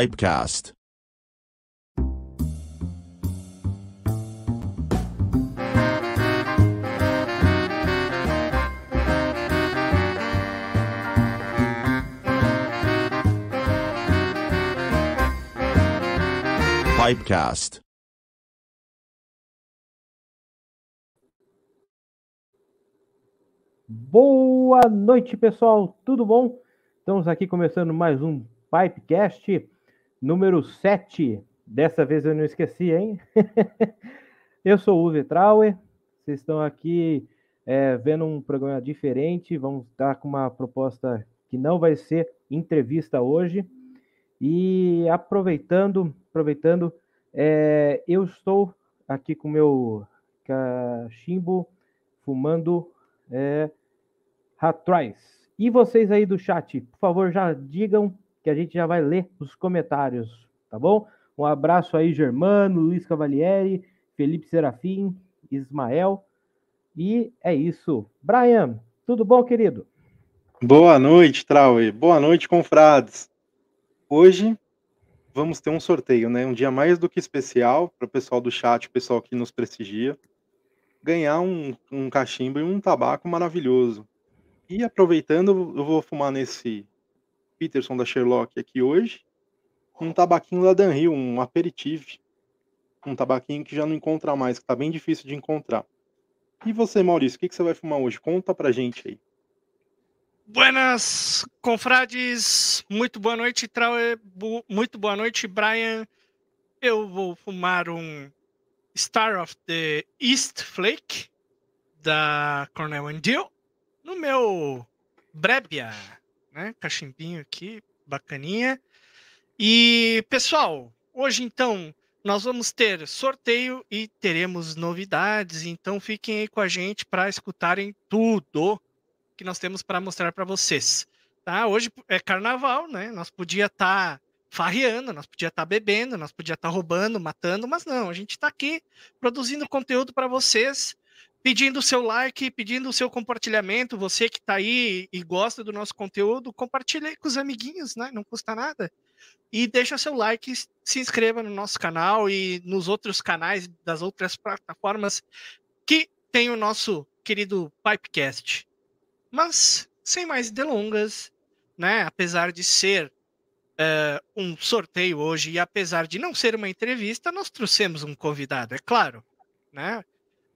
Pipecast. Pipecast. Boa noite, pessoal. Tudo bom? Estamos aqui começando mais um Pipecast número 7. Dessa vez eu não esqueci, hein? eu sou o Uwe Trauer. Vocês estão aqui é, vendo um programa diferente. Vamos estar com uma proposta que não vai ser entrevista hoje. E aproveitando, aproveitando, é, eu estou aqui com meu cachimbo fumando é. E vocês aí do chat, por favor, já digam a gente já vai ler os comentários, tá bom? Um abraço aí, Germano, Luiz Cavalieri, Felipe Serafim, Ismael. E é isso. Brian, tudo bom, querido? Boa noite, Trauer. Boa noite, confrades. Hoje vamos ter um sorteio, né? Um dia mais do que especial para o pessoal do chat, o pessoal que nos prestigia, ganhar um, um cachimbo e um tabaco maravilhoso. E aproveitando, eu vou fumar nesse Peterson da Sherlock aqui hoje, um tabaquinho da Danhill, um aperitivo. Um tabaquinho que já não encontra mais, que tá bem difícil de encontrar. E você, Maurício, o que, que você vai fumar hoje? Conta pra gente aí. Buenas, confrades. Muito boa noite, Trauer. Muito boa noite, Brian. Eu vou fumar um Star of the East Flake da Cornell Deal no meu Brebia, né? Cachimbinho aqui, bacaninha. E, pessoal, hoje então nós vamos ter sorteio e teremos novidades, então fiquem aí com a gente para escutarem tudo que nós temos para mostrar para vocês. Tá? Hoje é carnaval, né? Nós podia estar tá farreando, nós podia estar tá bebendo, nós podia estar tá roubando, matando, mas não, a gente está aqui produzindo conteúdo para vocês pedindo o seu like, pedindo o seu compartilhamento. Você que está aí e gosta do nosso conteúdo, compartilhe com os amiguinhos, né? Não custa nada. E deixa seu like, se inscreva no nosso canal e nos outros canais das outras plataformas que tem o nosso querido Pipecast. Mas, sem mais delongas, né? Apesar de ser uh, um sorteio hoje e apesar de não ser uma entrevista, nós trouxemos um convidado, é claro, né?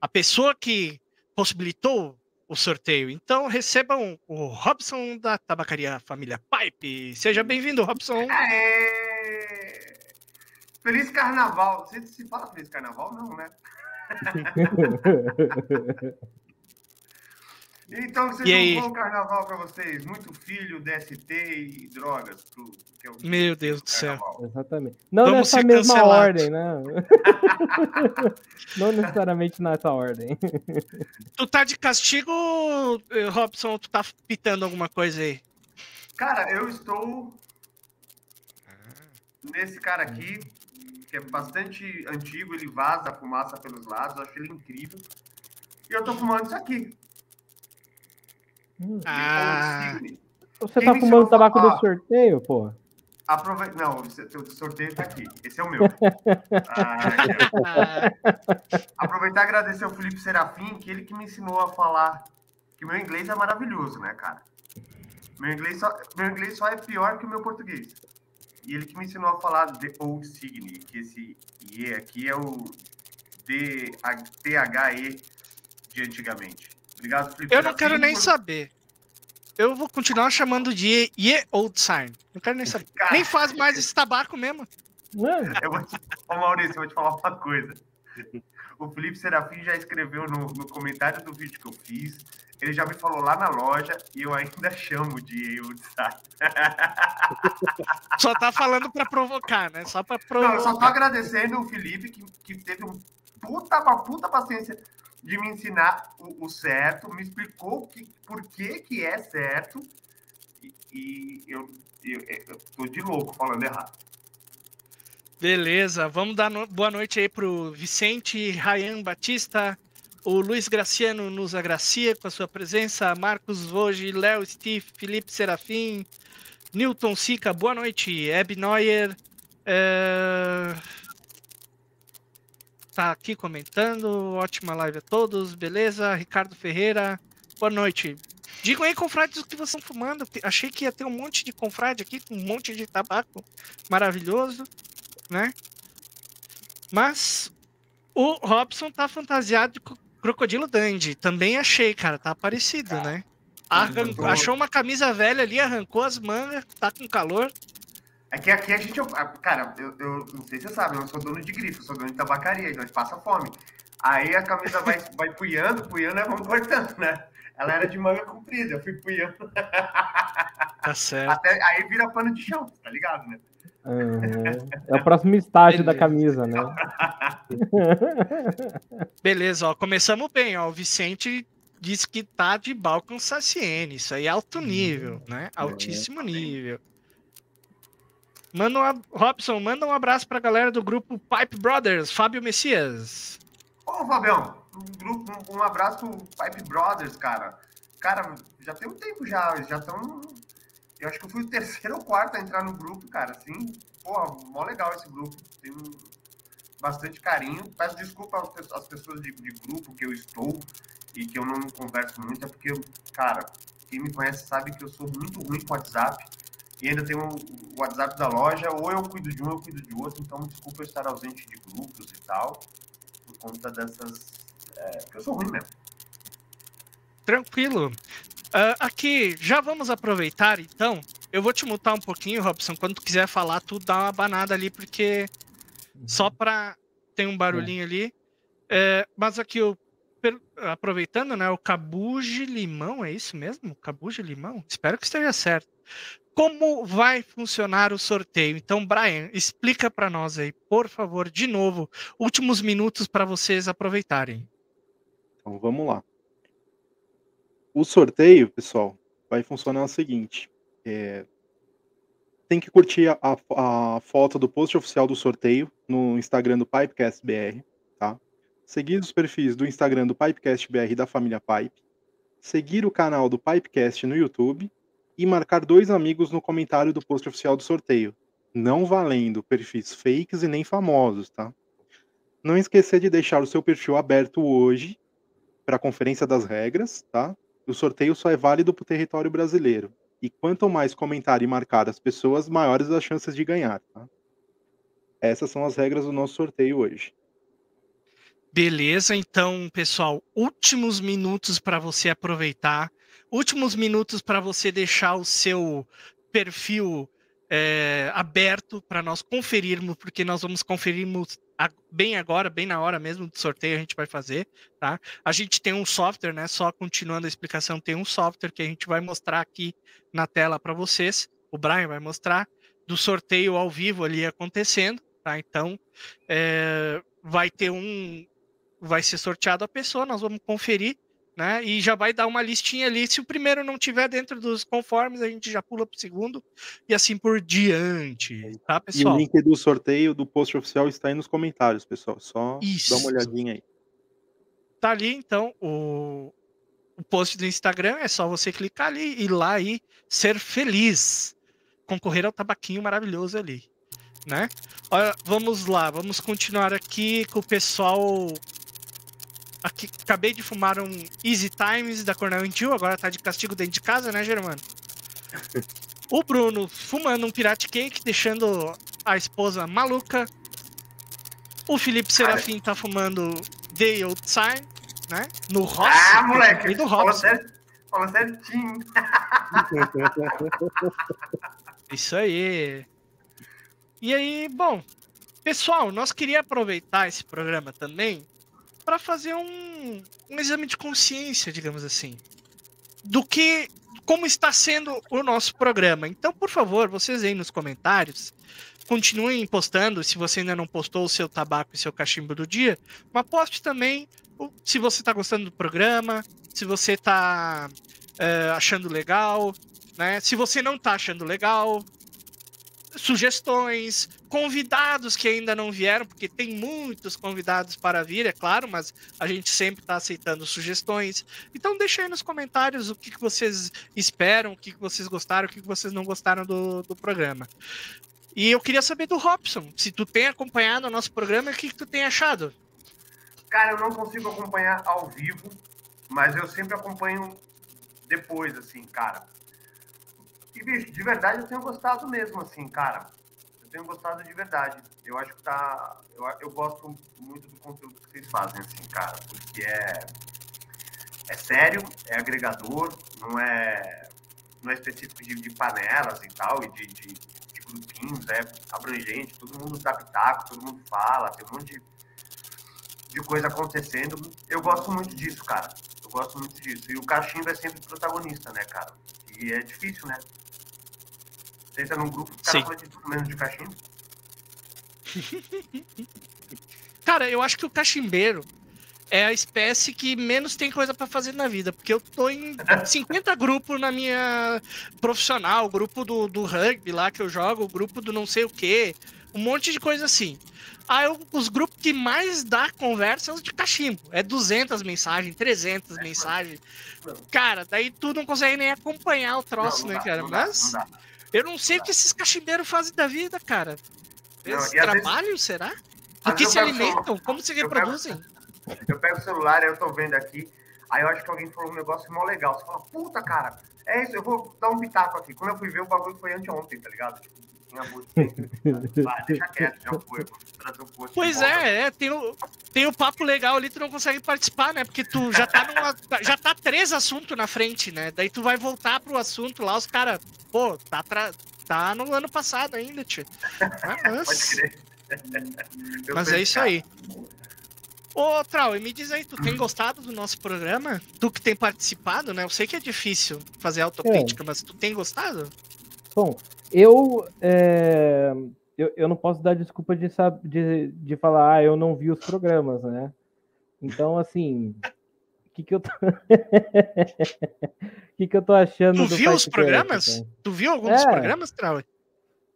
A pessoa que possibilitou o sorteio. Então recebam o Robson da Tabacaria Família Pipe. Seja bem-vindo, Robson. Aê! Feliz Carnaval. Você se fala Feliz Carnaval? Não, né? Então, que seja um bom carnaval para vocês. Muito filho, DST e drogas. Pro, que é o Meu Deus do céu. Exatamente. Não Vamos nessa mesma ordem, né? Não necessariamente nessa ordem. Tu tá de castigo, Robson, ou tu tá pitando alguma coisa aí? Cara, eu estou nesse cara aqui, que é bastante antigo, ele vaza a fumaça pelos lados, eu acho ele incrível. E eu tô fumando isso aqui. Hum. Ah. Você tá fumando tabaco do sorteio, pô? Aproveita. Não, o sorteio tá aqui. Esse é o meu. ah. Aproveitar e agradecer ao Felipe Serafim, que ele que me ensinou a falar que meu inglês é maravilhoso, né, cara? Meu inglês só, meu inglês só é pior que o meu português. E ele que me ensinou a falar The Old Signy, que esse E aqui é o D-H-E de antigamente. Obrigado, Felipe. Eu não quero nem por... saber. Eu vou continuar chamando de Ye Old Sign. Não quero nem saber. Cara... Nem faz mais esse tabaco mesmo. Eu vou te... Ô, Maurício, eu vou te falar uma coisa. O Felipe Serafim já escreveu no, no comentário do vídeo que eu fiz. Ele já me falou lá na loja e eu ainda chamo de Old Sign. Só tá falando para provocar, né? Só para provocar. Não, eu só tô agradecendo o Felipe que, que teve um puta, uma puta paciência de me ensinar o, o certo, me explicou que, por que, que é certo, e, e eu, tô de louco falando errado. Beleza, vamos dar no... boa noite aí pro Vicente Rayan Batista, o Luiz Graciano nos agracia com a sua presença, Marcos Voge, Léo Steve, Felipe Serafim, Newton Sica, boa noite. Eb Neuer. É... Tá aqui comentando. Ótima live a todos, beleza? Ricardo Ferreira, boa noite. Digam aí, confrades, o que vocês estão fumando. Achei que ia ter um monte de confrade aqui, com um monte de tabaco maravilhoso, né? Mas o Robson tá fantasiado de crocodilo dandy. Também achei, cara. Tá parecido, né? Arrancou, achou uma camisa velha ali, arrancou as mangas, tá com calor. É que aqui a gente. Cara, eu, eu não sei se você sabe, eu não sou dono de grife, eu sou dono de tabacaria, então a gente passa fome. Aí a camisa vai, vai punhando, punhando, e vamos cortando, né? Ela era de manga comprida, eu fui punhando. Tá certo. Até, aí vira pano de chão, tá ligado, né? Uhum. É o próximo estágio da camisa, né? Beleza, ó, começamos bem, ó. O Vicente disse que tá de Balkan Saciene. Isso aí é alto nível, né? Altíssimo nível. Manda um, Robson, manda um abraço pra galera do grupo Pipe Brothers, Fábio Messias. Ô, Fabião, um, grupo, um, um abraço pro Pipe Brothers, cara. Cara, já tem um tempo já, já estão. Eu acho que eu fui o terceiro ou quarto a entrar no grupo, cara. Assim, porra, mó legal esse grupo. Tem um, bastante carinho. Peço desculpa às pessoas de, de grupo que eu estou e que eu não converso muito, é porque, cara, quem me conhece sabe que eu sou muito ruim com WhatsApp e ainda tem o WhatsApp da loja, ou eu cuido de um, ou eu cuido de outro, então desculpa eu estar ausente de grupos e tal, por conta dessas. É, porque eu sou ruim mesmo. Tranquilo. Uh, aqui, já vamos aproveitar então. Eu vou te mutar um pouquinho, Robson. Quando tu quiser falar, tu dá uma banada ali, porque só pra. Tem um barulhinho é. ali. É, mas aqui, eu, aproveitando, né? O Cabuge Limão, é isso mesmo? Cabuge Limão? Espero que esteja certo como vai funcionar o sorteio. Então, Brian, explica para nós aí, por favor, de novo, últimos minutos para vocês aproveitarem. Então, vamos lá. O sorteio, pessoal, vai funcionar o seguinte: é... tem que curtir a, a, foto do post oficial do sorteio no Instagram do Pipecast BR, tá? Seguir os perfis do Instagram do Pipecast BR da família Pipe, seguir o canal do Pipecast no YouTube e marcar dois amigos no comentário do post oficial do sorteio, não valendo perfis fakes e nem famosos, tá? Não esquecer de deixar o seu perfil aberto hoje para a conferência das regras, tá? O sorteio só é válido para o território brasileiro. E quanto mais comentar e marcar as pessoas, maiores as chances de ganhar, tá? Essas são as regras do nosso sorteio hoje. Beleza, então, pessoal, últimos minutos para você aproveitar últimos minutos para você deixar o seu perfil é, aberto para nós conferirmos, porque nós vamos conferirmos bem agora, bem na hora mesmo do sorteio a gente vai fazer, tá? A gente tem um software, né? Só continuando a explicação, tem um software que a gente vai mostrar aqui na tela para vocês. O Brian vai mostrar do sorteio ao vivo ali acontecendo, tá? Então, é, vai ter um, vai ser sorteado a pessoa, nós vamos conferir né? E já vai dar uma listinha ali. Se o primeiro não tiver dentro dos conformes, a gente já pula para o segundo e assim por diante, tá, pessoal? E o link do sorteio do post oficial está aí nos comentários, pessoal. Só Isso. dá uma olhadinha aí. Tá ali, então, o, o post do Instagram. É só você clicar ali e ir lá e ser feliz. Concorrer ao tabaquinho maravilhoso ali. Né? Olha, vamos lá, vamos continuar aqui com o pessoal Aqui, acabei de fumar um Easy Times da Cornell Intil, agora tá de castigo dentro de casa, né, Germano? o Bruno fumando um Pirate Cake, deixando a esposa maluca. O Felipe Serafim tá fumando Day Old Time, né? No Rossi. Ah, moleque! Do Rossi. Falou certinho. Isso aí. E aí, bom, pessoal, nós queríamos aproveitar esse programa também para fazer um, um exame de consciência, digamos assim, do que como está sendo o nosso programa. Então, por favor, vocês aí nos comentários, continuem postando. Se você ainda não postou o seu tabaco e seu cachimbo do dia, mas poste também se você está gostando do programa, se você está é, achando legal, né? Se você não está achando legal, sugestões, convidados que ainda não vieram, porque tem muitos convidados para vir, é claro, mas a gente sempre está aceitando sugestões. Então deixa aí nos comentários o que, que vocês esperam, o que, que vocês gostaram, o que, que vocês não gostaram do, do programa. E eu queria saber do Robson, se tu tem acompanhado o nosso programa, o que, que tu tem achado? Cara, eu não consigo acompanhar ao vivo, mas eu sempre acompanho depois, assim, cara. E, bicho, de verdade eu tenho gostado mesmo, assim, cara. Eu tenho gostado de verdade. Eu acho que tá. Eu, eu gosto muito do conteúdo que vocês fazem, assim, cara, porque é. É sério, é agregador, não é, não é específico de, de panelas e tal, e de, de, de, grupinhos, é abrangente, todo mundo dá pitaco, todo mundo fala, tem um monte de, de coisa acontecendo. Eu gosto muito disso, cara. Eu gosto muito disso. E o cachimbo é sempre protagonista, né, cara? E é difícil, né? Você entra num grupo, o cara de tudo menos de cachimbo. cara, eu acho que o cachimbeiro é a espécie que menos tem coisa para fazer na vida, porque eu tô em 50 grupos na minha profissional, grupo do, do rugby lá que eu jogo, grupo do não sei o que, um monte de coisa assim. Aí eu, os grupos que mais dá conversa são os de cachimbo. É 200 mensagens, 300 mensagens. Cara, daí tu não consegue nem acompanhar o troço, não, não né, dá, cara? Mas dá, eu não sei o que esses cachimbeiros fazem da vida, cara. Eles não, trabalham, vezes... será? Do que se alimentam? Como se reproduzem? Eu pego, eu pego o celular, eu tô vendo aqui, aí eu acho que alguém falou um negócio mó legal. Você fala, puta, cara, é isso, eu vou dar um pitaco aqui. Quando eu fui ver, o bagulho foi anteontem, tá ligado? Tipo, ah, deixa quieto, já foi, vou trazer um post. Pois é, é, tem o, tem o papo legal ali, tu não consegue participar, né? Porque tu já tá numa, já tá três assuntos na frente, né? Daí tu vai voltar pro assunto lá, os caras, pô, tá, tra... tá no ano passado ainda, tio. Mas, Pode crer. mas é isso aí. Ô, Trau, me diz aí, tu tem gostado do nosso programa? Tu que tem participado, né? Eu sei que é difícil fazer autocrítica, é. mas tu tem gostado? Bom, eu, é, eu, eu não posso dar desculpa de, de, de falar, ah, eu não vi os programas, né? Então, assim, o que, que eu tô. que, que eu tô achando tu viu os programas? tu viu algum é. dos programas, Trau?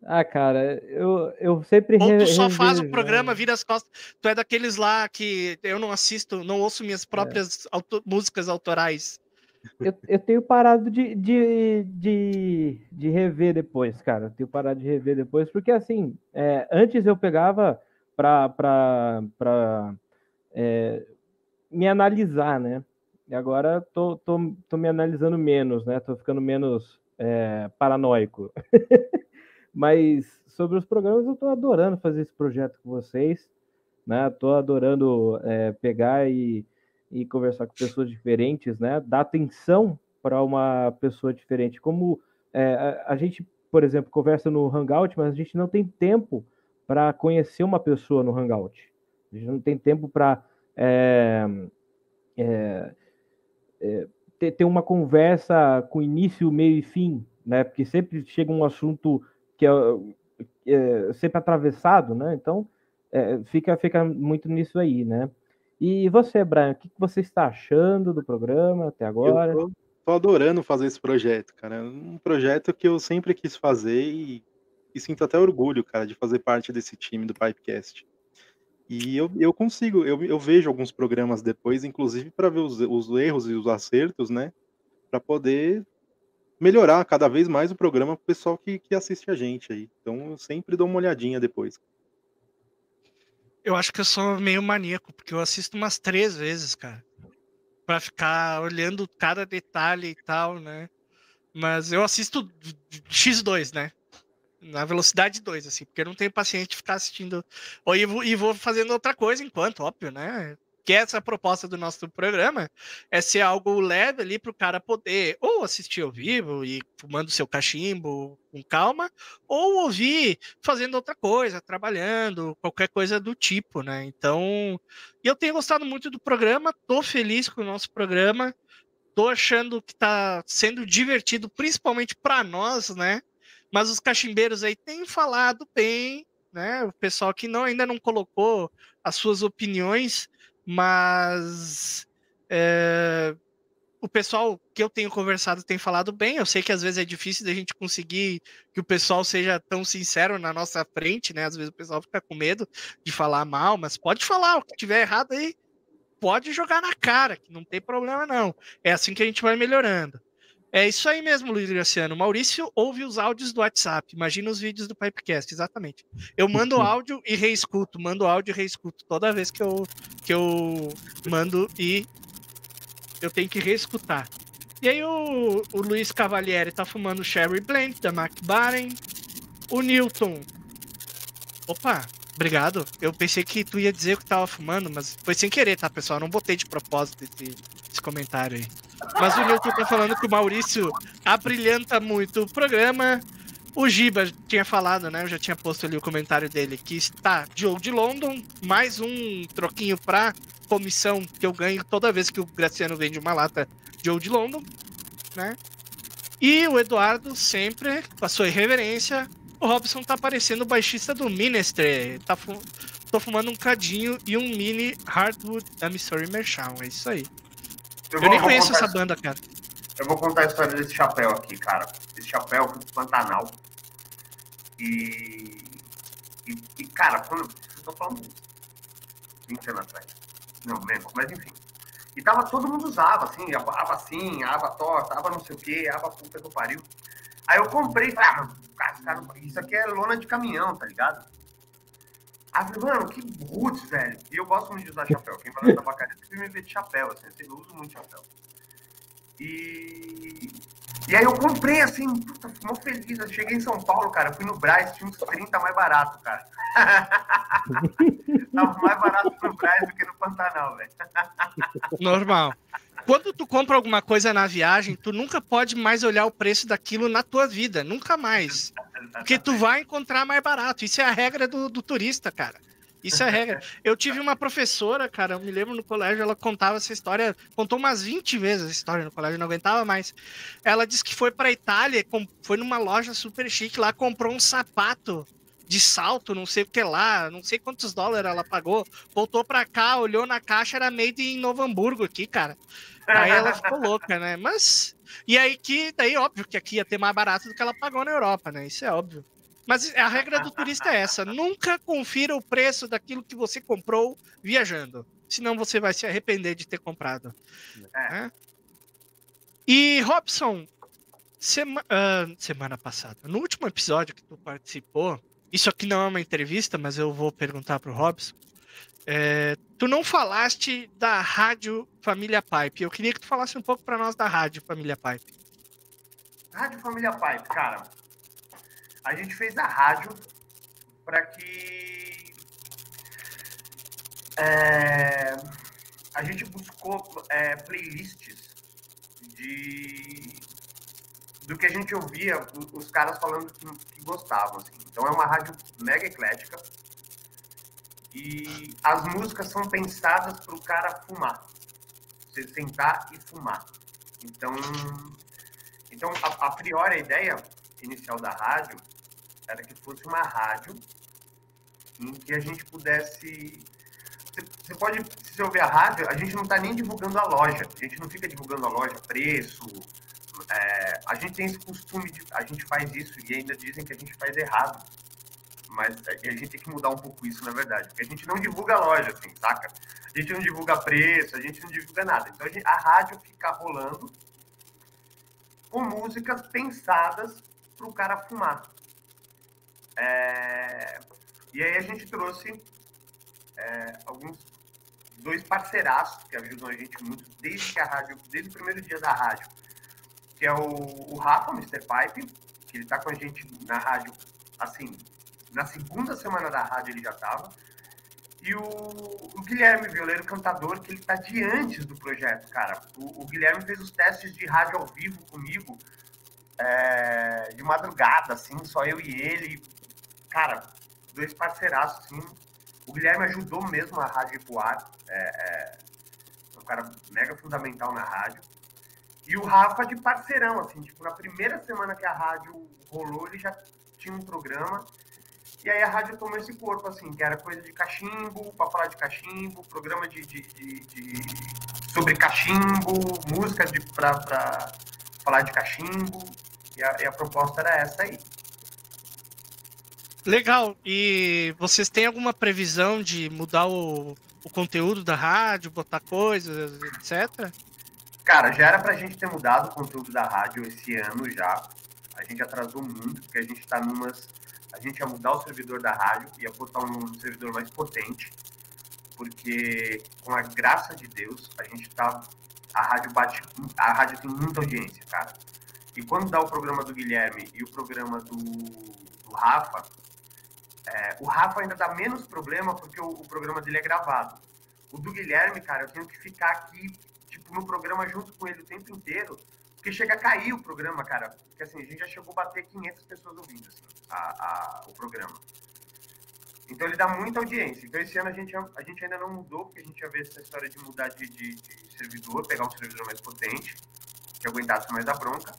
Ah, cara, eu, eu sempre. Ou tu só faz o programa, vira as costas. Tu é daqueles lá que eu não assisto, não ouço minhas próprias é. auto músicas autorais. Eu, eu tenho parado de, de, de, de, rever depois, cara. Eu tenho parado de rever depois, porque assim, é, antes eu pegava pra, pra, pra é, me analisar, né? E agora tô, tô, tô me analisando menos, né? Tô ficando menos é, paranoico. Mas sobre os programas, eu tô adorando fazer esse projeto com vocês, né? Tô adorando é, pegar e e conversar com pessoas diferentes, né? Dar atenção para uma pessoa diferente. Como é, a, a, gente, por exemplo, conversa no Hangout, mas a gente não tem tempo para conhecer uma pessoa no Hangout. A gente não tem tempo para é, é, é, ter, ter, uma conversa com início, meio e fim, né? Porque sempre chega um assunto que é, é sempre atravessado, né? Então é, fica, fica muito nisso aí, né? E você, Brian, o que você está achando do programa até agora? Eu tô, tô adorando fazer esse projeto, cara. É um projeto que eu sempre quis fazer e, e, sinto até orgulho, cara, de fazer parte desse time do Pipecast. E eu, eu consigo, eu, eu vejo alguns programas depois, inclusive para ver os, os erros e os acertos, né? Para poder melhorar cada vez mais o programa para o pessoal que, que assiste a gente aí. Então eu sempre dou uma olhadinha depois. Eu acho que eu sou meio maníaco, porque eu assisto umas três vezes, cara. Pra ficar olhando cada detalhe e tal, né? Mas eu assisto X2, né? Na velocidade 2, assim, porque eu não tenho paciência de ficar assistindo. E vou fazendo outra coisa enquanto, óbvio, né? Que essa proposta do nosso programa é ser algo leve ali para o cara poder ou assistir ao vivo e fumando seu cachimbo com calma, ou ouvir fazendo outra coisa, trabalhando, qualquer coisa do tipo, né? Então, eu tenho gostado muito do programa, tô feliz com o nosso programa, tô achando que está sendo divertido, principalmente para nós, né? Mas os cachimbeiros aí têm falado bem, né? O pessoal que não, ainda não colocou as suas opiniões, mas é, o pessoal que eu tenho conversado tem falado bem. Eu sei que às vezes é difícil da gente conseguir que o pessoal seja tão sincero na nossa frente, né? Às vezes o pessoal fica com medo de falar mal, mas pode falar, o que tiver errado aí, pode jogar na cara, que não tem problema não. É assim que a gente vai melhorando. É isso aí mesmo, Luiz Graciano. Maurício ouve os áudios do WhatsApp. Imagina os vídeos do Pipecast, exatamente. Eu mando áudio e reescuto, mando áudio e reescuto toda vez que eu, que eu mando e eu tenho que reescutar. E aí o, o Luiz Cavalieri tá fumando Sherry Blend da McBaren. O Newton. Opa, obrigado. Eu pensei que tu ia dizer que tava fumando, mas foi sem querer, tá, pessoal? Eu não botei de propósito esse, esse comentário aí. Mas o Newton tá falando que o Maurício abrilhanta muito o programa. O Giba tinha falado, né? Eu já tinha posto ali o comentário dele que está Joe de London, mais um troquinho pra comissão que eu ganho toda vez que o Graciano vende uma lata de Old London, né? E o Eduardo sempre, com a sua irreverência, o Robson tá parecendo o baixista do Ministry. Tá fu tô fumando um cadinho e um mini Hardwood da Missouri Merchant, é isso aí. Eu, eu nem conheço essa banda, cara. Eu vou contar a história desse chapéu aqui, cara. Esse chapéu foi do Pantanal. E, e, e, cara, quando. Eu tô falando 20 anos atrás. Não lembro, mas enfim. E tava, todo mundo usava, assim, aba assim, aba torta, aba não sei o quê, aba puta que eu pariu. Aí eu comprei e falei, ah, cara, cara, isso aqui é lona de caminhão, tá ligado? Falei, mano, que roots, velho. E eu gosto muito de usar chapéu. Quem fala da tabacaria sempre me vê de chapéu, assim, eu uso muito chapéu. E... E aí eu comprei, assim, puta, fui feliz. Eu cheguei em São Paulo, cara, fui no Braz, tinha uns 30 mais barato, cara. Tava mais barato no Braz do que no Pantanal, velho. Normal. Quando tu compra alguma coisa na viagem, tu nunca pode mais olhar o preço daquilo na tua vida, nunca mais. Porque tu vai encontrar mais barato. Isso é a regra do, do turista, cara. Isso é regra. Eu tive uma professora, cara, eu me lembro no colégio, ela contava essa história, contou umas 20 vezes essa história no colégio, não aguentava mais. Ela disse que foi para Itália, foi numa loja super chique lá, comprou um sapato de salto, não sei o que lá, não sei quantos dólares ela pagou. Voltou pra cá, olhou na caixa, era made em Novo Hamburgo aqui, cara. Aí ela ficou louca, né? Mas. E aí que, daí, óbvio que aqui ia ter mais barato do que ela pagou na Europa, né? Isso é óbvio. Mas a regra do turista é essa: nunca confira o preço daquilo que você comprou viajando. Senão você vai se arrepender de ter comprado. É. Né? E, Robson, sema, uh, semana passada, no último episódio que tu participou, isso aqui não é uma entrevista, mas eu vou perguntar para o Robson. É, tu não falaste da Rádio Família Pipe. Eu queria que tu falasse um pouco para nós da Rádio Família Pipe. Rádio Família Pipe, cara. A gente fez a rádio para que é, a gente buscou é, playlists de do que a gente ouvia os caras falando que, que gostavam. Assim. Então é uma rádio mega eclética. E as músicas são pensadas para o cara fumar, você sentar e fumar. Então, então a, a priori a ideia inicial da rádio era que fosse uma rádio em que a gente pudesse você pode, se você ouvir a rádio, a gente não está nem divulgando a loja, a gente não fica divulgando a loja, preço, é, a gente tem esse costume de. A gente faz isso e ainda dizem que a gente faz errado. Mas a gente tem que mudar um pouco isso, na verdade. Porque a gente não divulga a loja, assim, saca? A gente não divulga preço, a gente não divulga nada. Então a, gente, a rádio fica rolando com músicas pensadas para o cara fumar. É... E aí a gente trouxe é, alguns dois parceiraços que ajudam a gente muito desde que a rádio, desde o primeiro dia da rádio que é o, o Rafa, Mr. Pipe, que ele está com a gente na rádio, assim, na segunda semana da rádio ele já estava. E o, o, Guilherme, violeiro cantador, que ele está de antes do projeto, cara. O, o, Guilherme fez os testes de rádio ao vivo comigo, é, de madrugada, assim, só eu e ele. Cara, dois parceiraços, assim. O Guilherme ajudou mesmo a rádio voar. É, é, é um cara mega fundamental na rádio. E o Rafa de parceirão, assim, tipo, na primeira semana que a rádio rolou, ele já tinha um programa. E aí a rádio tomou esse corpo, assim, que era coisa de cachimbo, para falar de cachimbo, programa de, de, de, de sobre cachimbo, música de, pra, pra falar de cachimbo. E a, e a proposta era essa aí. Legal. E vocês têm alguma previsão de mudar o, o conteúdo da rádio, botar coisas, etc? Cara, já era pra gente ter mudado o conteúdo da rádio esse ano já. A gente atrasou muito, porque a gente tá numas. A gente ia mudar o servidor da rádio, ia botar um servidor mais potente, porque com a graça de Deus, a gente tá. A rádio bate. A rádio tem muita audiência, cara. E quando dá o programa do Guilherme e o programa do, do Rafa, é, o Rafa ainda dá menos problema porque o, o, programa dele é gravado. O do Guilherme, cara, eu tenho que ficar aqui, no programa junto com ele o tempo inteiro, porque chega a cair o programa, cara. Porque assim, a gente já chegou a bater 500 pessoas ouvindo assim, a, a, o programa. Então ele dá muita audiência. Então esse ano a gente, a gente ainda não mudou, porque a gente ia ver essa história de mudar de, de, de servidor, pegar um servidor mais potente, que aguentasse mais a bronca.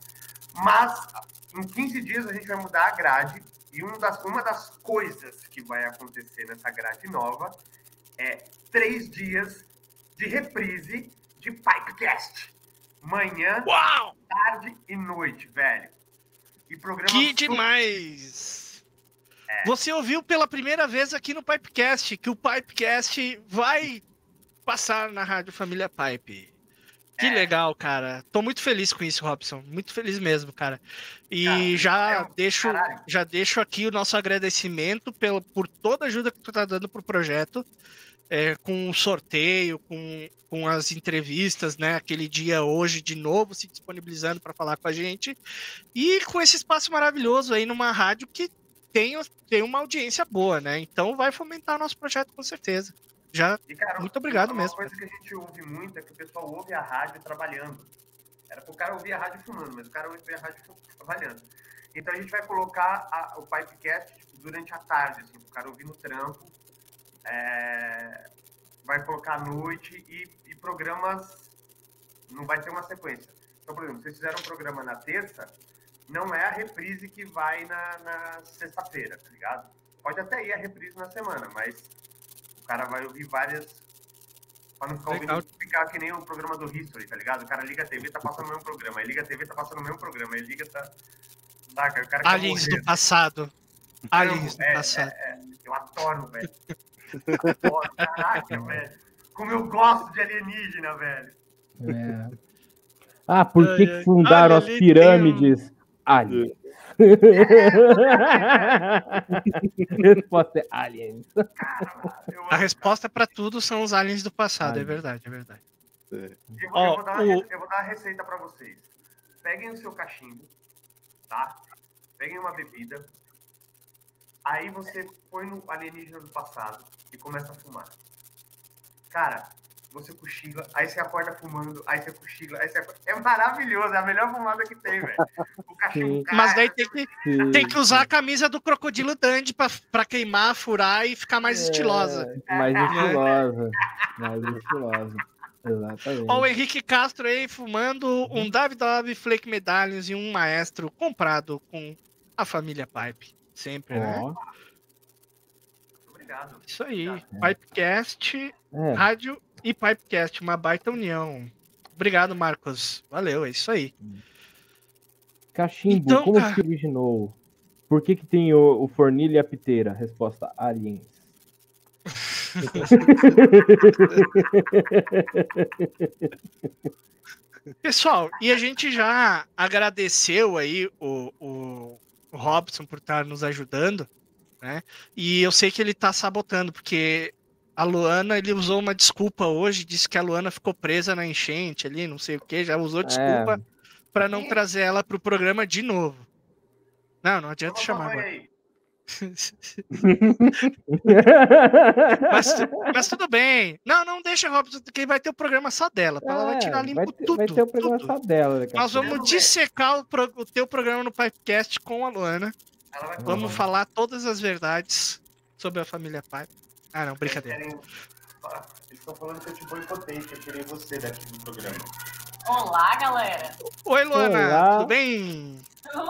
Mas em 15 dias a gente vai mudar a grade e uma das, uma das coisas que vai acontecer nessa grade nova é três dias de reprise de Pipecast. Manhã, Uau! tarde e noite, velho. E programa Que demais! Você ouviu pela primeira vez aqui no Pipecast que o Pipecast vai passar na Rádio Família Pipe. Que É. legal, cara. Tô muito feliz com isso, Robson. Muito feliz mesmo, cara. E Cara, já é um- deixo caralho. já deixo aqui o nosso agradecimento pelo, por toda a ajuda que tu tá dando pro projeto. É, com o sorteio, com, com as entrevistas, né? Aquele dia hoje de novo se disponibilizando para falar com a gente. E com esse espaço maravilhoso aí numa rádio que tem, tem uma audiência boa, né? Então vai fomentar o nosso projeto com certeza. Já E, cara, Muito obrigado uma mesmo, coisa que a gente ouve muito é que o pessoal ouve a rádio trabalhando. Era pro cara ouvir a rádio fumando, mas o cara ouve a rádio trabalhando. Então a gente vai colocar a- o Pipecast tipo, durante a tarde, assim, pro cara ouvir no trampo. É, vai colocar à noite e, e programas. Não vai ter uma sequência. Então, por exemplo, vocês fizeram um programa na terça, não é a reprise que vai na, na sexta-feira, tá ligado? Pode até ir a reprise na semana, mas o cara vai ouvir várias. Pra não ficar ouvindo ficar que nem o programa do History, tá ligado? O cara liga a TV, tá passando o mesmo programa. Aí liga a TV, tá passando o mesmo programa. Aí liga, tá. Saca? O cara aliens do passado. Aliens do É, passado. é, é. Eu adoro, velho. Caraca, velho. Como eu gosto de alienígena, velho. É. Ah, por que, Ai, que ai. fundaram Olha, as ali tem um- pirâmides? Aliens. Resposta é aliens. A resposta para tudo são os aliens do passado, é Aliens. verdade, é verdade. Eu vou, Ó, eu vou dar o- eu vou dar uma receita pra vocês. Peguem o seu cachimbo, tá? Peguem uma bebida. Aí você põe no alienígena do passado e começa a fumar. Cara, você cochila, aí você acorda fumando, aí você cochila, aí você acorda... É maravilhoso, é a melhor fumada que tem, velho. Mas daí aí tem que, Sim. tem que usar a camisa do Crocodilo Dandy pra, pra queimar, furar e ficar mais estilosa. É, mais estilosa. Mais estilosa. Exatamente. Ó, o Henrique Castro aí fumando um Davidoff Flake Medallions e um maestro comprado com a família Pipe. Sempre, né? Ó, Obrigado. Isso aí. É. Pipecast, é. rádio e Pipecast, uma baita união. Obrigado, Marcos. Valeu, é isso aí. Cachimbo, Então, como cara- se originou? Por que, que tem o, o fornilho e a piteira? Resposta: aliens. Pessoal, e a gente já agradeceu aí o, o, o Robson por estar nos ajudando, né? E eu sei que ele tá sabotando, porque a Luana, ele usou uma desculpa hoje, disse que a Luana ficou presa na enchente ali, não sei o que, já usou desculpa para não trazer ela pro programa de novo. Não, não adianta Toma chamar agora. aí. Mas, mas tudo bem. Não, não deixa, Robson, que vai ter o programa só dela. Ela vai tirar É, limpo vai ter, tudo. vai ter o programa tudo. só dela. Nós vamos dissecar o, pro- o teu programa no Pipecast com a Luana. Ela vai Vamos Uhum. falar todas as verdades sobre a família Pipe. Ah, não, brincadeira. Eles estão falando que eu te boicotei, que eu tirei você daqui do programa. Olá, galera. Oi, Luana, Olá. tudo bem?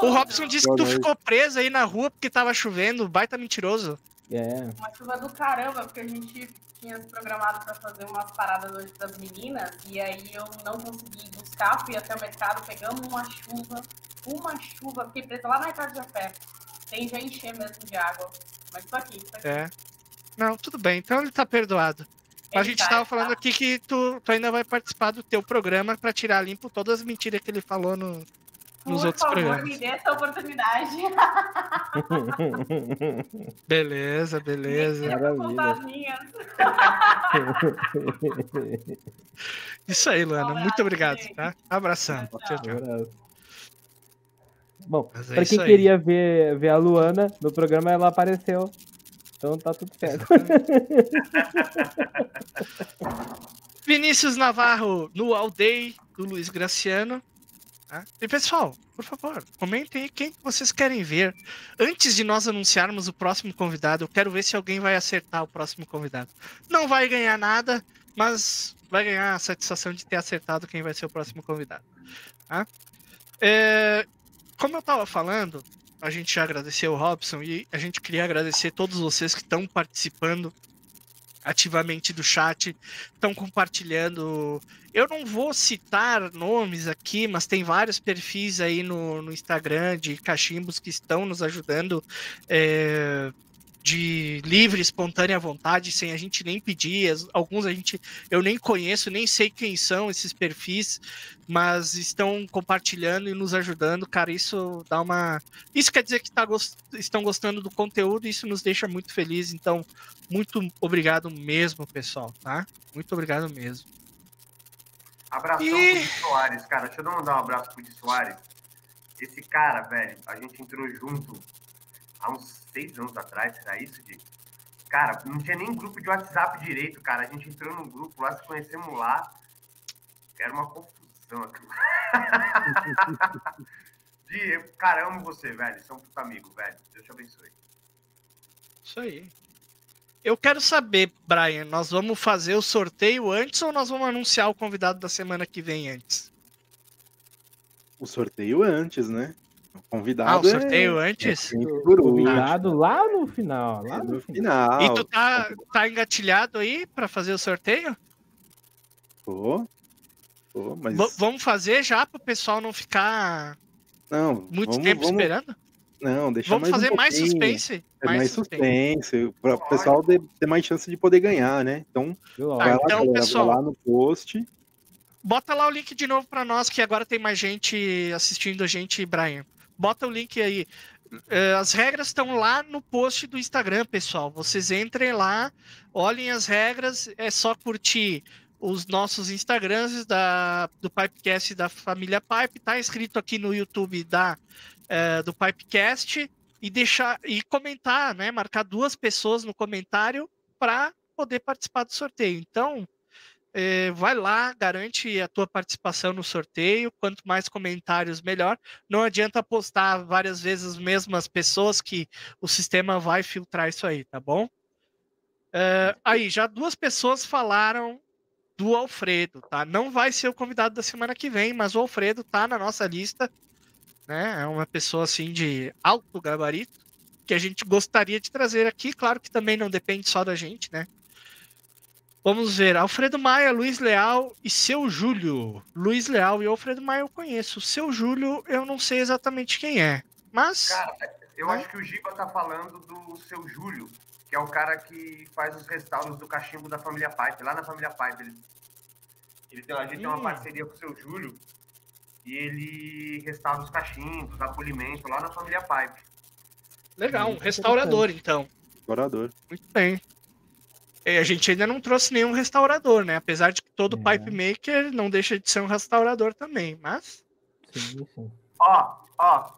O Robson disse que tu ficou presa aí na rua porque tava chovendo, baita mentiroso. É. Uma chuva do caramba, porque a gente tinha se programado pra fazer umas paradas hoje das meninas, e aí eu não consegui buscar, fui até o mercado, pegamos uma chuva, uma chuva, fiquei presa lá na Ricardo de Fé. Tem já encher mesmo de água. Mas tô aqui, tô aqui. É. Não, tudo bem. Então ele tá perdoado. A Ele gente tá, tava ele falando tá. aqui que tu, tu ainda vai participar do teu programa pra tirar limpo todas as mentiras que ele falou no, nos Por outros favor, programas. me dê essa oportunidade. Beleza, beleza. Maravilha. Isso aí, Luana. Um Muito abraço, obrigado, gente. tá? Abração. Tchau, Tchau, tchau. Abraço. Bom, Mas é pra isso quem aí. queria ver, ver a Luana no programa, ela apareceu. Então tá tudo certo. Vinícius Navarro no All Day do Luiz Graciano. tá? E pessoal, por favor, comentem quem que vocês querem ver. Antes de nós anunciarmos o próximo convidado, eu quero ver se alguém vai acertar o próximo convidado. Não vai ganhar nada, mas vai ganhar a satisfação de ter acertado quem vai ser o próximo convidado. tá? É, como eu estava falando, a gente já agradeceu o Robson e a gente queria agradecer todos vocês que estão participando ativamente do chat, estão compartilhando. Eu não vou citar nomes aqui, mas tem vários perfis aí no, no Instagram de cachimbos que estão nos ajudando é, de livre, espontânea vontade, sem a gente nem pedir. Alguns a gente eu nem conheço, nem sei quem são esses perfis, mas estão compartilhando e nos ajudando. Cara, isso dá uma. Isso quer dizer que tá gos- estão gostando do conteúdo, e isso nos deixa muito feliz. Então, muito obrigado mesmo, pessoal, tá? Muito obrigado mesmo. Abração Ih. pro Di Soares, cara. Deixa eu dar mandar um abraço pro Di Soares. Esse cara, velho, a gente entrou junto há uns seis anos atrás, será isso, Di? Cara, não tinha nem grupo de WhatsApp direito, cara. A gente entrou num grupo lá, se conhecemos lá. Era uma confusão aquilo. Di, cara, amo você, velho. Você é um puta amigo, velho. Deus te abençoe. Isso aí. Eu quero saber, Brian, nós vamos fazer o sorteio antes ou nós vamos anunciar o convidado da semana que vem antes? O sorteio antes, né? Convidado Ah, o é- sorteio é antes? último, Convidado lá no final. Lá é no no final. final. E tu tá, tá engatilhado aí pra fazer o sorteio? Tô. Tô, mas... V- vamos fazer já pro pessoal não ficar Não, muito vamos, tempo vamos, esperando? Não, deixa Vamos mais um fazer mais suspense. É mais suspense, para o pessoal ter, ter mais chance de poder ganhar, né? Então? Ó, vai lá, então, galera, vai pessoal. lá no post. Bota lá o link de novo pra nós, que agora tem mais gente assistindo a gente, Brian. Bota o link aí. Eh, As regras estão lá no post do Instagram, pessoal. Vocês entrem lá, olhem as regras. É só curtir os nossos Instagrams da, do Pipecast da família Pipe. Tá escrito aqui no YouTube da, eh, do Pipecast. E deixar e comentar, né? Marcar duas pessoas no comentário para poder participar do sorteio. Então, é, vai lá, garante a tua participação no sorteio. Quanto mais comentários, melhor. Não adianta postar várias vezes as mesmas pessoas que o sistema vai filtrar isso aí, tá bom? É, aí, já duas pessoas falaram do Alfredo, tá? Não vai ser o convidado da semana que vem, mas o Alfredo tá na nossa lista, né? É uma pessoa assim de alto gabarito que a gente gostaria de trazer aqui. Claro que também não depende só da gente, né? Vamos ver. Alfredo Maia, Luiz Leal e seu Júlio. Luiz Leal e Alfredo Maia eu conheço. O seu Júlio eu não sei exatamente quem é. Mas. Cara, eu Hã? acho que o Giba tá falando do seu Júlio, que é o cara que faz os restauros do cachimbo da família Pipe, lá na família Pipe. Ele, ele tem, a gente tem uma Hum. parceria com o seu Júlio e ele restaura os cachimbos, dá polimento lá na família Pipe. legal, um restaurador, então. Explorador. Muito bem. E a gente ainda não trouxe nenhum restaurador, né? Apesar de que todo É. pipe maker não deixa de ser um restaurador também. Mas. Sim, sim. Ó, ó,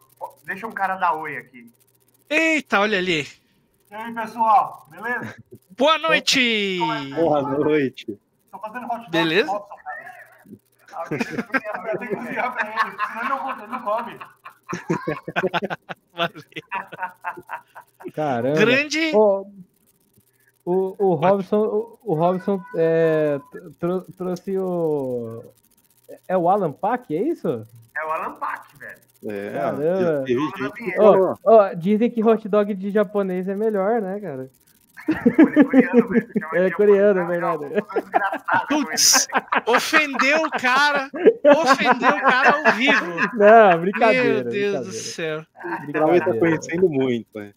deixa um cara dar oi aqui. Eita, olha ali. E aí, pessoal, beleza? Boa noite! Boa noite. Tô fazendo hot dog. Beleza? Cara. Ah, Eu tenho que cozinhar- pra ele, senão ele não, come. Valeu. Caramba. Grande. Ó, o, o Robson, o, o Robson é, tro- trouxe o. É o Alan Pack, é isso? É o Alan Pack, velho. É, Caramba. teve gente-. Ó, ó, dizem que hot dog de japonês é melhor, né, cara? Ele é coreano, velho. Chama É coreano, é verdade. ele. Ofendeu o cara, ofendeu o cara ao vivo. Não, brincadeira. Meu Deus do brincadeira, céu. O Trau tá brincadeira. conhecendo muito, né?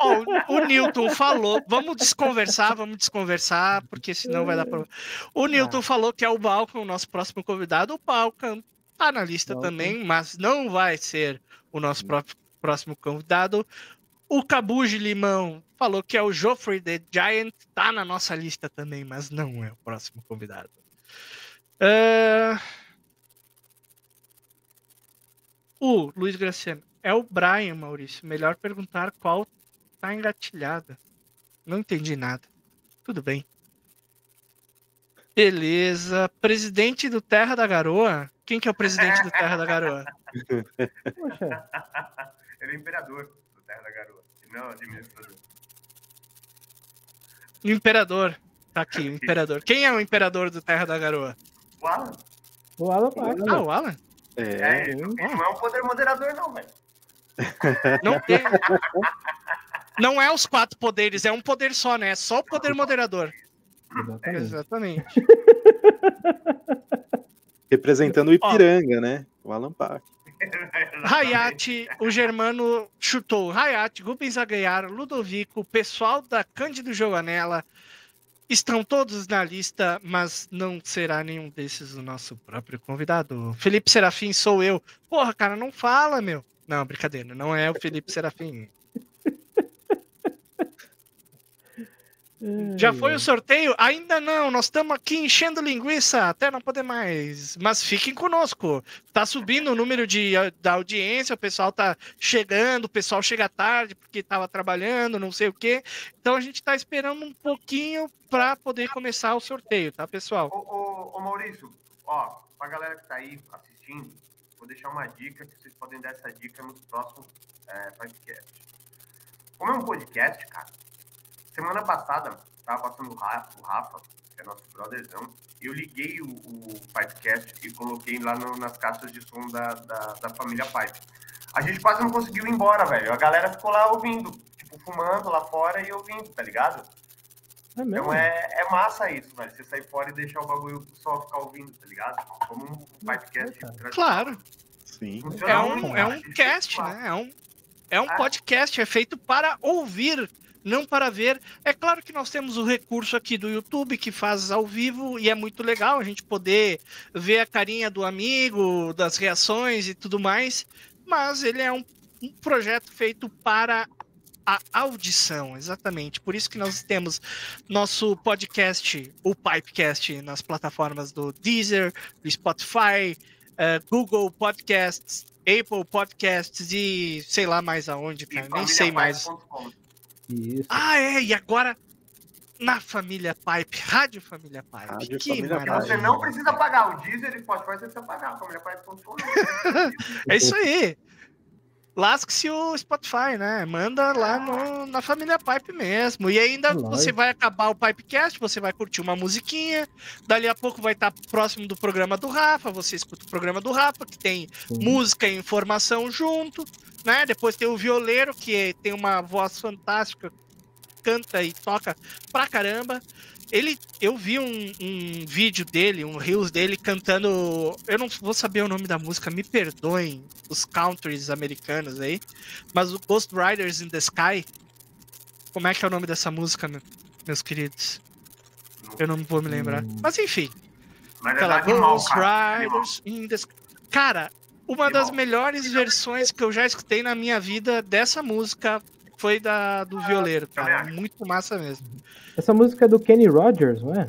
Ó, o, Newton falou, vamos desconversar, vamos desconversar, porque senão vai dar problema. O Newton falou que é o Balkan, o nosso próximo convidado. O Balkan tá na lista Balkan. também, mas não vai ser o nosso pró- próximo convidado. O Cabuji Limão falou que é o Joffrey the Giant, tá na nossa lista também, mas não é o próximo convidado. Ah, O Luiz Graciano. É o Brian, Maurício. Melhor perguntar qual tá engatilhada. Não entendi nada. Tudo bem. Beleza. Presidente do Terra da Garoa? Quem que é o presidente do Terra da Garoa? Poxa, Ele é imperador do Terra da Garoa. Não, administrador. O Imperador. Tá aqui, o Imperador. Quem é o Imperador do Terra da Garoa? O Alan? o Alan Pax. Ah, o Alan? É, É, ele não é um poder moderador, não, velho. Não tem. Não é os quatro poderes, é um poder só, né? É só o poder moderador. Exatamente. Exatamente. representando o Ipiranga, né? O Alan Pac. Hayate, o Germano chutou. Hayate, Rubens Aguiar, Ludovico, o pessoal da Cândido Joanella estão todos na lista, mas não será nenhum desses o nosso próprio convidado. Felipe Serafim sou eu. Porra, cara, não fala, meu. Não, brincadeira, não é o Felipe Serafim. Já foi o sorteio? Ainda não, nós estamos aqui enchendo linguiça até não poder mais. Mas fiquem conosco. Tá subindo o número de, da audiência, o pessoal tá chegando, o pessoal chega tarde porque tava trabalhando, não sei o quê. Então a gente tá esperando um pouquinho para poder começar o sorteio, tá, pessoal? Ô, ô, ô, Maurício, ó, pra galera que tá aí assistindo, deixar uma dica que vocês podem dar essa dica nos próximos é, podcasts. Como é um podcast, cara, semana passada tava passando o Rafa, que é nosso brotherzão, eu liguei o, o podcast e coloquei lá no- nas caixas de som da, da, da família Pipe. A gente quase não conseguiu ir embora, velho. A galera ficou lá ouvindo, tipo, fumando lá fora e ouvindo, tá ligado? É mesmo? Então é, é massa isso, velho. Você sair fora e deixar o bagulho só ficar ouvindo, tá ligado? Como um podcast. Claro, Sim. Funciona é muito, um, cara. é um gente cast, fez lá. né? É um, é um Ah. podcast, é feito para ouvir, não para ver. É claro que nós temos o recurso aqui do YouTube que faz ao vivo e é muito legal a gente poder ver a carinha do amigo, das reações e tudo mais, mas ele é um, um projeto feito para a audição, exatamente. Por isso que nós temos nosso podcast, o Pipecast, nas plataformas do Deezer, do Spotify, eh, Google Podcasts, Apple Podcasts e sei lá mais aonde, E cara. Nem sei mais. Isso. Ah, é, e agora na Família Pipe, Rádio Família Pipe. Rádio que Família maravilha. você não precisa pagar o Deezer e Spotify, você precisa pagar. Famíliapipe.com. É isso aí. Lasque-se o Spotify, né? Manda lá no- na família Pipe mesmo. E ainda Lógico. você vai acabar o Pipecast, você vai curtir uma musiquinha. Dali a pouco vai estar próximo do programa do Rafa. Você escuta o programa do Rafa, que tem Sim. música e informação junto, né? Depois tem o violeiro, que tem uma voz fantástica, canta e toca pra caramba. Ele, eu vi um, um vídeo dele, um reels dele cantando. Eu não vou saber o nome da música, me perdoem os countries americanos aí, mas o Ghost Riders in the Sky. Como é que é o nome dessa música, meu- meus queridos? Eu não vou me lembrar. Hum. Mas enfim, Mas é aquela animal, Ghost cara. Animal. Riders in the Sky. Cara, uma das Animal. melhores versões que eu já escutei na minha vida dessa música foi da do violeiro, também cara. Muito massa mesmo. Essa música é do Kenny Rogers, não é?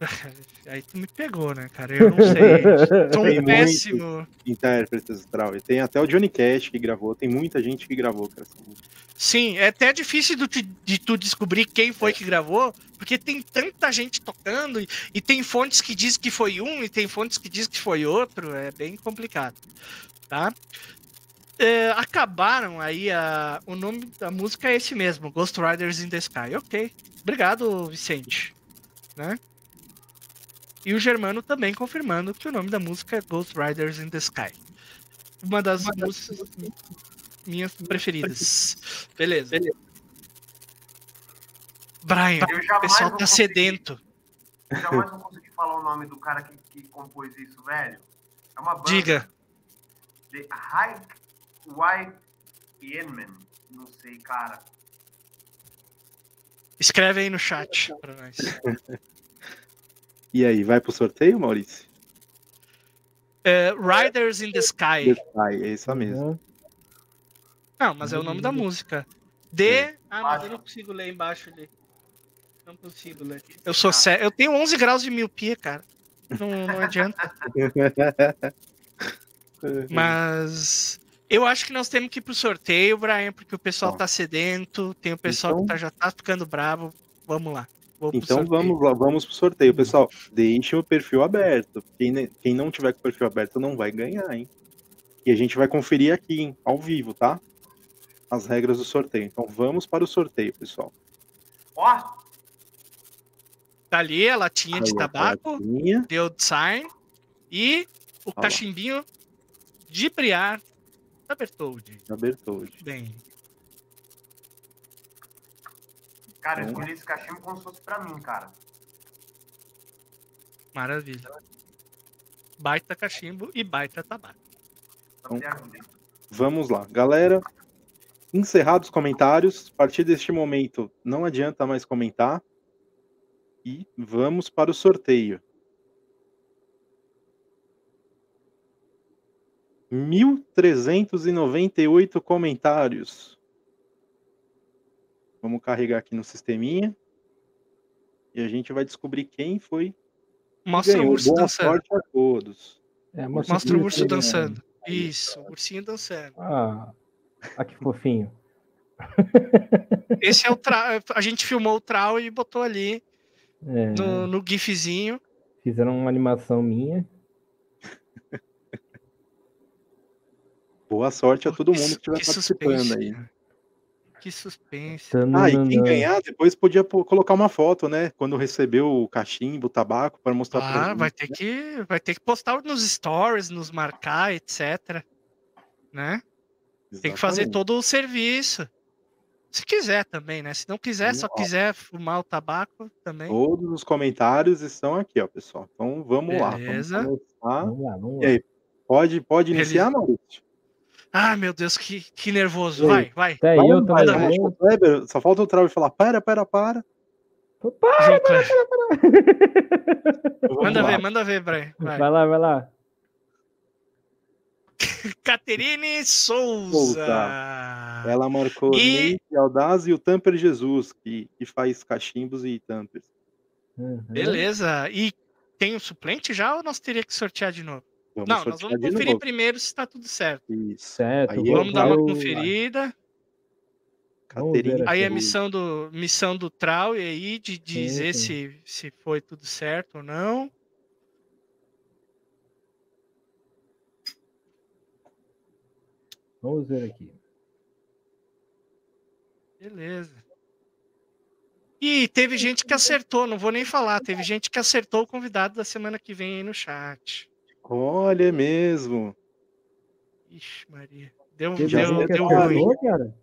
Aí tu me pegou, né, cara? Eu não sei. Sou Tem um muito. péssimo. Intérpretes. E tem até o Johnny Cash que gravou. Tem muita gente que gravou cara, essa música. Sim, é até difícil do te- de tu descobrir quem foi que gravou, porque tem tanta gente tocando e, e tem fontes que diz que foi um e tem fontes que diz que foi outro, é bem complicado, tá? É, acabaram aí a, o nome da música é esse mesmo, Ghost Riders in the Sky. Ok, obrigado, Vicente, né? E o Germano também confirmando que o nome da música é Ghost Riders in the Sky. Uma das músicas minhas preferidas. Beleza. Brian, Eu o pessoal tá conseguir- sedento. Eu jamais vou conseguir falar o nome do cara que, que compôs isso, velho. É uma banda. Diga. The High White Yemen. Não sei, cara. Escreve aí no chat pra nós. E aí, vai pro sorteio, Maurício? É, Riders in the Sky. Ai, é isso mesmo. Uhum. Não, mas é o nome da música. D. Ah, mas eu não consigo ler embaixo ali. Não consigo ler. Eu sou sé... Eu tenho 11 graus de miopia, cara. Não, não adianta. Mas eu acho que nós temos que ir pro sorteio, Brian, porque o pessoal Ó. tá sedento, tem o pessoal Então- que tá- já tá ficando bravo. Vamos lá. Vou Então vamos lá, vamos pro sorteio, pessoal. Deixem o perfil aberto. Quem, quem não tiver com o perfil aberto não vai ganhar, hein? E a gente vai conferir aqui, hein, ao vivo, tá? As regras do sorteio. Então vamos para o sorteio, pessoal. Ó, Tá ali a latinha de Aí, tabaco, latinha. deu design e o lá. cachimbinho de Briar da Bertoldi. da Bertoldi. Bem, cara, eu Então- escolhi esse cachimbo como se fosse pra mim, cara. maravilha. Baita cachimbo e baita tabaco. Ter ajuda. hein? Vamos lá, galera. Encerrados os comentários. A partir deste momento, não adianta mais comentar. E vamos para o sorteio. 1.398 comentários. Vamos carregar aqui no sisteminha. E a gente vai descobrir quem foi que Mostra o urso Boa dançando. sorte a todos. É, Mostra o isso urso né? dançando. Isso, o ursinho dançando. Ah, ah, que fofinho. Esse é o tra... A gente filmou o trau e botou ali É, no, no gifzinho. Fizeram uma animação minha. Boa sorte a todo mundo que estiver participando suspense, aí. Que suspense. Ah, e quem ganhar depois podia pô- colocar uma foto, né? Quando recebeu o cachimbo, o tabaco, para mostrar Ah, gente, vai ter que vai ter que postar nos stories, nos marcar, etc. Né? Tem que fazer Exatamente. todo o serviço. Se quiser também, né? Se não quiser, só Ó. quiser fumar o tabaco também. Todos os comentários estão aqui, ó, pessoal. Então vamos lá. Vamos Beleza. Vamos lá, vamos E lá. aí, pode, pode iniciar, Maurício? Ah, meu Deus, que, que nervoso. Vai, vai. Até Vai, eu vai, também. vai, Kleber, Só falta o Trau e falar: para, para, para. João Kleber. Vamos Manda lá. ver, manda ver, Brian. Vai. Vai lá, vai lá. Caterine Souza. Souza. Ela marcou E- Nate Aldaz e o Tamper Jesus, que, que faz cachimbos e tampers. Uhum. Beleza. E tem o suplente já ou nós teria que sortear de novo? Vamos não, nós vamos de conferir primeiro se tá tudo certo. Isso. Certo. Aí Vamos dar uma eu- conferida. Aí a missão do, missão do Trau e aí de dizer sim. se, se foi tudo certo ou não. Vamos ver aqui. Beleza. E teve gente que acertou, não vou nem falar. Teve gente que acertou o convidado da semana que vem aí no chat. Olha mesmo. Ixi, Maria. Deu, deu, que deu acertou, ruim. cara?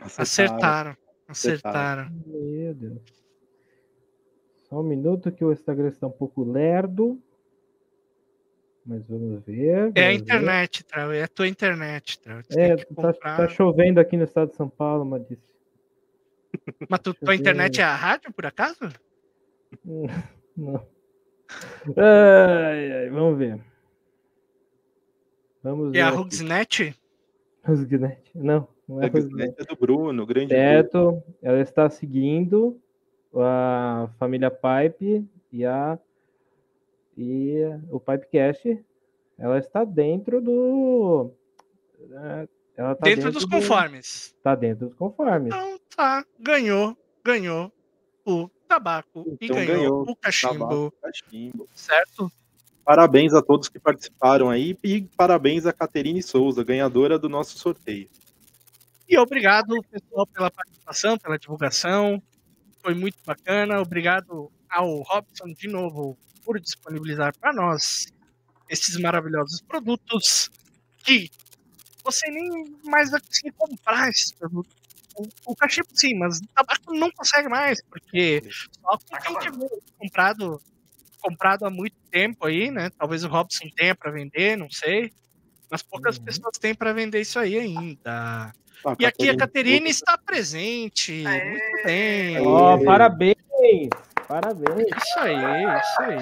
Acertaram. Acertaram. Meu Deus. Só um minuto que o Instagram está um pouco lerdo. Mas vamos ver. É a vamos internet, Trau. É a tua internet, Trau. É, tá, tá chovendo aqui no estado de São Paulo, disse. Mas tu, tua internet é a rádio, por acaso? Não. Ai, ai, vamos ver. Vamos ver. É a. Rugsnet? Rusgnet. Não, não é É, Rusgnet. é do Bruno, grande Bruno. Certo, ela está seguindo a família Pipe e a e o Pipecast. Ela está dentro do é, ela tá dentro, dos do- conformes. Tá dentro dos conformes. Então tá, ganhou, ganhou o tabaco e Então ganhou, ganhou o cachimbo, Tabaco, cachimbo. certo? Parabéns a todos que participaram aí e parabéns a Caterine Souza, ganhadora do nosso sorteio. E obrigado, pessoal, pela participação, pela divulgação. Foi muito bacana. Obrigado ao Robson de novo por disponibilizar para nós esses maravilhosos produtos que você nem mais vai conseguir comprar esses produtos. O, o cachimbo sim, mas o tabaco não consegue mais, porque só quem tiver comprado, comprado há muito tempo aí, né? Talvez o Robson tenha para vender, não sei. Mas poucas Uhum. pessoas têm para vender isso aí ainda. Ah, E aqui a Caterina está presente. Aê! Muito bem. Ó, Aê. parabéns! Parabéns! Isso aí, isso aí.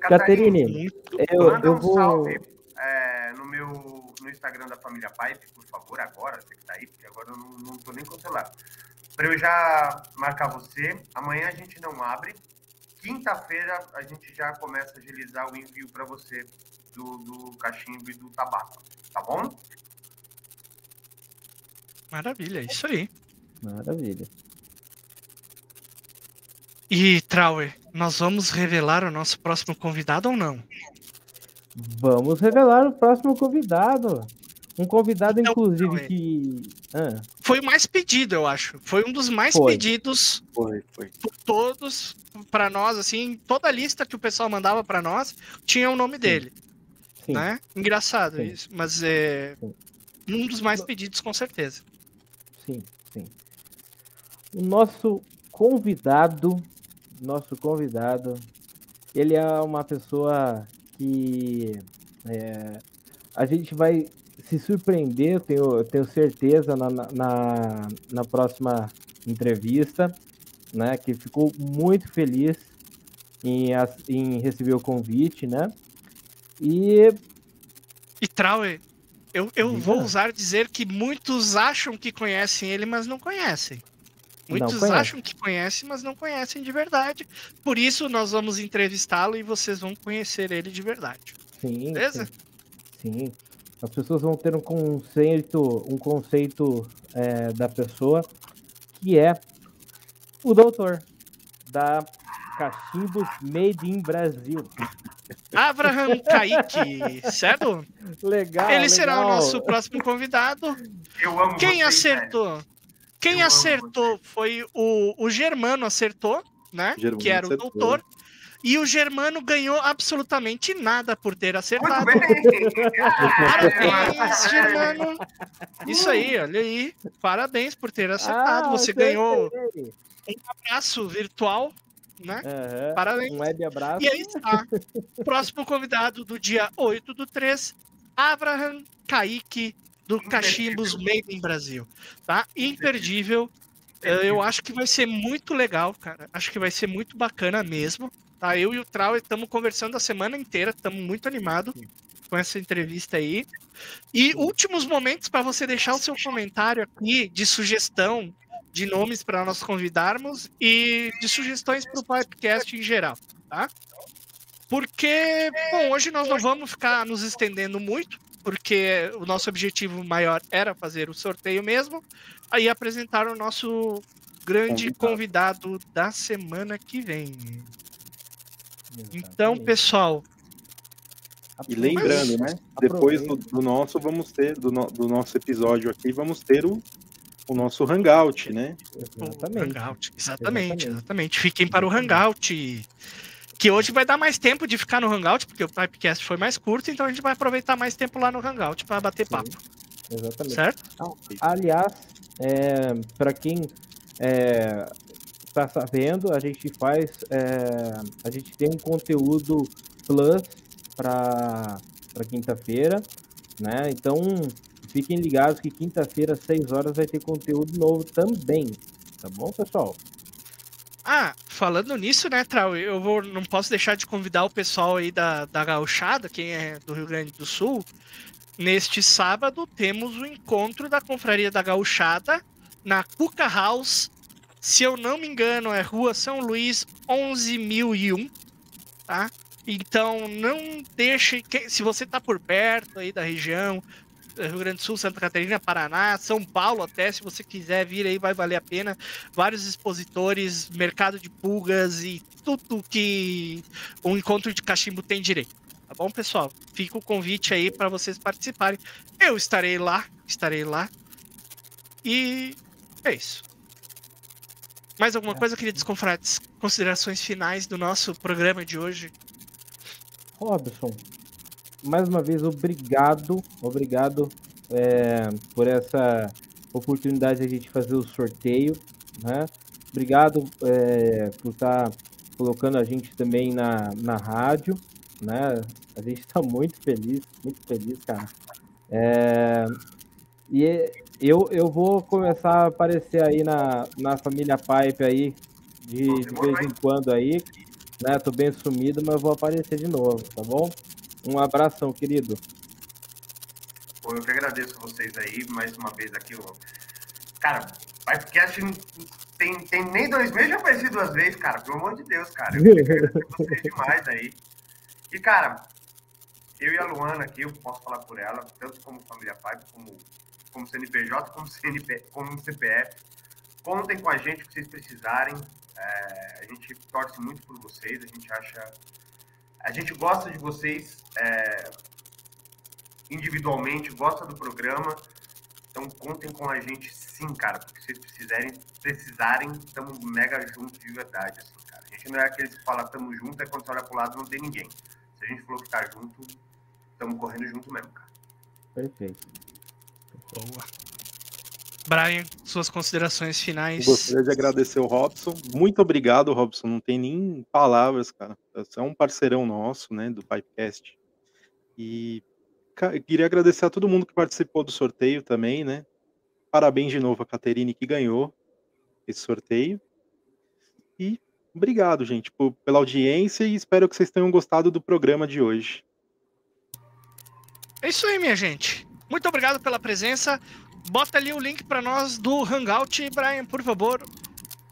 Caterine, eu, eu um vou. salve é, no meu no Instagram da família Pipe, por favor, agora, você que tá aí, porque agora eu não, não tô nem com o celular. Pra eu já marcar você. Amanhã a gente não abre. Quinta-feira a gente já começa a agilizar o envio para você do, do cachimbo e do tabaco. Tá bom? Maravilha, isso aí. Maravilha. E, Trauer, nós vamos revelar o nosso próximo convidado ou não? Vamos revelar o próximo convidado. Um convidado, Então, inclusive, é. que. Ah, Foi o mais pedido, eu acho. Foi um dos mais Foi. pedidos Foi, foi. por todos, pra nós, assim, toda a lista que o pessoal mandava pra nós tinha o nome dele, sim. né? Engraçado Sim. isso, mas é Sim. um dos mais pedidos com certeza. Sim, sim. O nosso convidado, nosso convidado, ele é uma pessoa que é, a gente vai se surpreender, eu tenho, eu tenho certeza, na, na, na próxima entrevista, né? Que ficou muito feliz em, em receber o convite, né? E E Trauer, eu, eu Diga. vou usar dizer que muitos acham que conhecem ele, mas não conhecem. Muitos acham que conhecem, mas não conhecem de verdade. Por isso, nós vamos entrevistá-lo e vocês vão conhecer ele de verdade. Sim, Beleza? sim, sim. As pessoas vão ter um conceito, um conceito é, da pessoa que é o doutor da Cachimbos Made in Brasil. Abraham Kaique, certo? Legal. Ele será o legal. nosso próximo convidado. Eu amo Quem vocês, velho. Quem Eu amo acertou foi o, o Germano acertou, né? Germano que era acertou. o doutor. E o Germano ganhou absolutamente nada por ter acertado. Parabéns, Germano. Isso aí, olha aí. Parabéns por ter acertado. Ah, Você ganhou um abraço virtual, né? Aham, Parabéns. Um web abraço. E aí está. O próximo convidado do dia 8 do 3, Abraham Kaique, do Cachimbos Made in Brasil. Tá? Imperdível. Eh, Eu acho que vai ser muito legal, cara. Acho que vai ser muito bacana mesmo. Tá? Eu e o Trau estamos conversando a semana inteira, estamos muito animados com essa entrevista aí. E últimos momentos para você deixar o seu comentário aqui de sugestão de nomes para nós convidarmos e de sugestões para o podcast em geral, tá? Porque, bom, hoje nós não vamos ficar nos estendendo muito, porque o nosso objetivo maior era fazer o sorteio mesmo, aí apresentar o nosso grande convidado da semana que vem. Então, Exatamente. pessoal, E lembrando, né? Depois do, do nosso, vamos ter, do, no- do nosso episódio aqui, vamos ter o, o nosso hangout, né? o Exatamente. Hangout. Exatamente, Exatamente. exatamente. Fiquem para o Hangout. Que hoje vai dar mais tempo de ficar no Hangout, porque o Pipecast foi mais curto, então a gente vai aproveitar mais tempo lá no Hangout para bater Sim. papo, Exatamente. certo? Aliás, é, para quem está sabendo, a gente faz, é, a gente tem um conteúdo plus para quinta-feira, né? Então fiquem ligados que quinta-feira às 6 horas vai ter conteúdo novo também, tá bom, pessoal? Ah, falando nisso, né, Trau, eu vou, não posso deixar de convidar o pessoal aí da, da Gauchada, quem é do Rio Grande do Sul. Neste sábado temos o encontro da Confraria da Gauchada na Cuca House. Se eu não me engano, é Rua São Luís 11001, tá? Então não deixe, se você tá por perto aí da região, Rio Grande do Sul, Santa Catarina, Paraná, São Paulo até, se você quiser vir aí, vai valer a pena vários expositores, mercado de pulgas e tudo que um encontro de cachimbo tem direito. Tá bom, pessoal? Fica o convite aí para vocês participarem. Eu estarei lá, estarei lá. E é isso. Mais alguma coisa, queridos confrades? Considerações finais do nosso programa de hoje? Robson, mais uma vez, obrigado, obrigado é, por essa oportunidade de a gente fazer o sorteio, né? Obrigado é, por estar tá colocando a gente também na, na rádio, né? A gente está muito feliz, muito feliz, cara. É, e eu, eu vou começar a aparecer aí na, na família Pipe aí, de, de vez em quando aí, né? Tô bem sumido, mas vou aparecer de novo, tá bom? Um abração, querido. Pô, eu que agradeço vocês aí, mais uma vez aqui. Ó. Cara, Pipecast tem, tem nem dois meses, já apareci duas vezes, cara. Pelo amor de Deus, cara. Eu agradeço vocês demais aí. E, cara, eu e a Luana aqui, eu posso falar por ela, tanto como família Pipe, como, como CNPJ, como, CNP, como CPF. Contem com a gente o que vocês precisarem. É, a gente torce muito por vocês, a gente acha. A gente gosta de vocês é, individualmente, gosta do programa. Então contem com a gente sim, cara, porque se vocês precisarem, precisarem, estamos mega juntos de verdade, assim, cara. A gente não é aqueles que falam estamos juntos, é quando você olha pro lado não tem ninguém. Se a gente falou que tá junto, estamos correndo junto mesmo, cara. Perfeito. Boa. Brian, suas considerações finais. Gostaria de agradecer o Robson. Muito obrigado, Robson. Não tem nem palavras, cara. Você é um parceirão nosso, né, do Pipecast. E queria agradecer a todo mundo que participou do sorteio também, né? Parabéns de novo a Caterine que ganhou esse sorteio. E obrigado, gente, por, pela audiência e espero que vocês tenham gostado do programa de hoje. É isso aí, minha gente. Muito obrigado pela presença. Bota ali o link para nós do Hangout, Brian, por favor.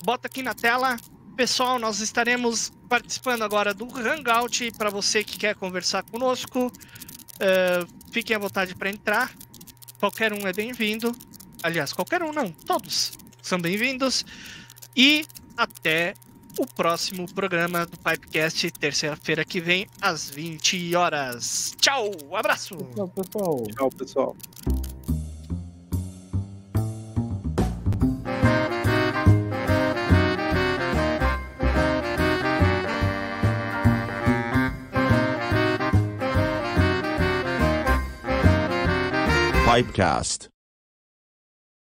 Bota aqui na tela. Pessoal, nós estaremos participando agora do Hangout para você que quer conversar conosco. Uh, fiquem à vontade para entrar. Qualquer um é bem-vindo. Aliás, qualquer um não, todos são bem-vindos. E até o próximo programa do Pipecast, terça-feira que vem, às 20 horas. Tchau, abraço. Tchau, pessoal. Tchau, pessoal. Pipecast.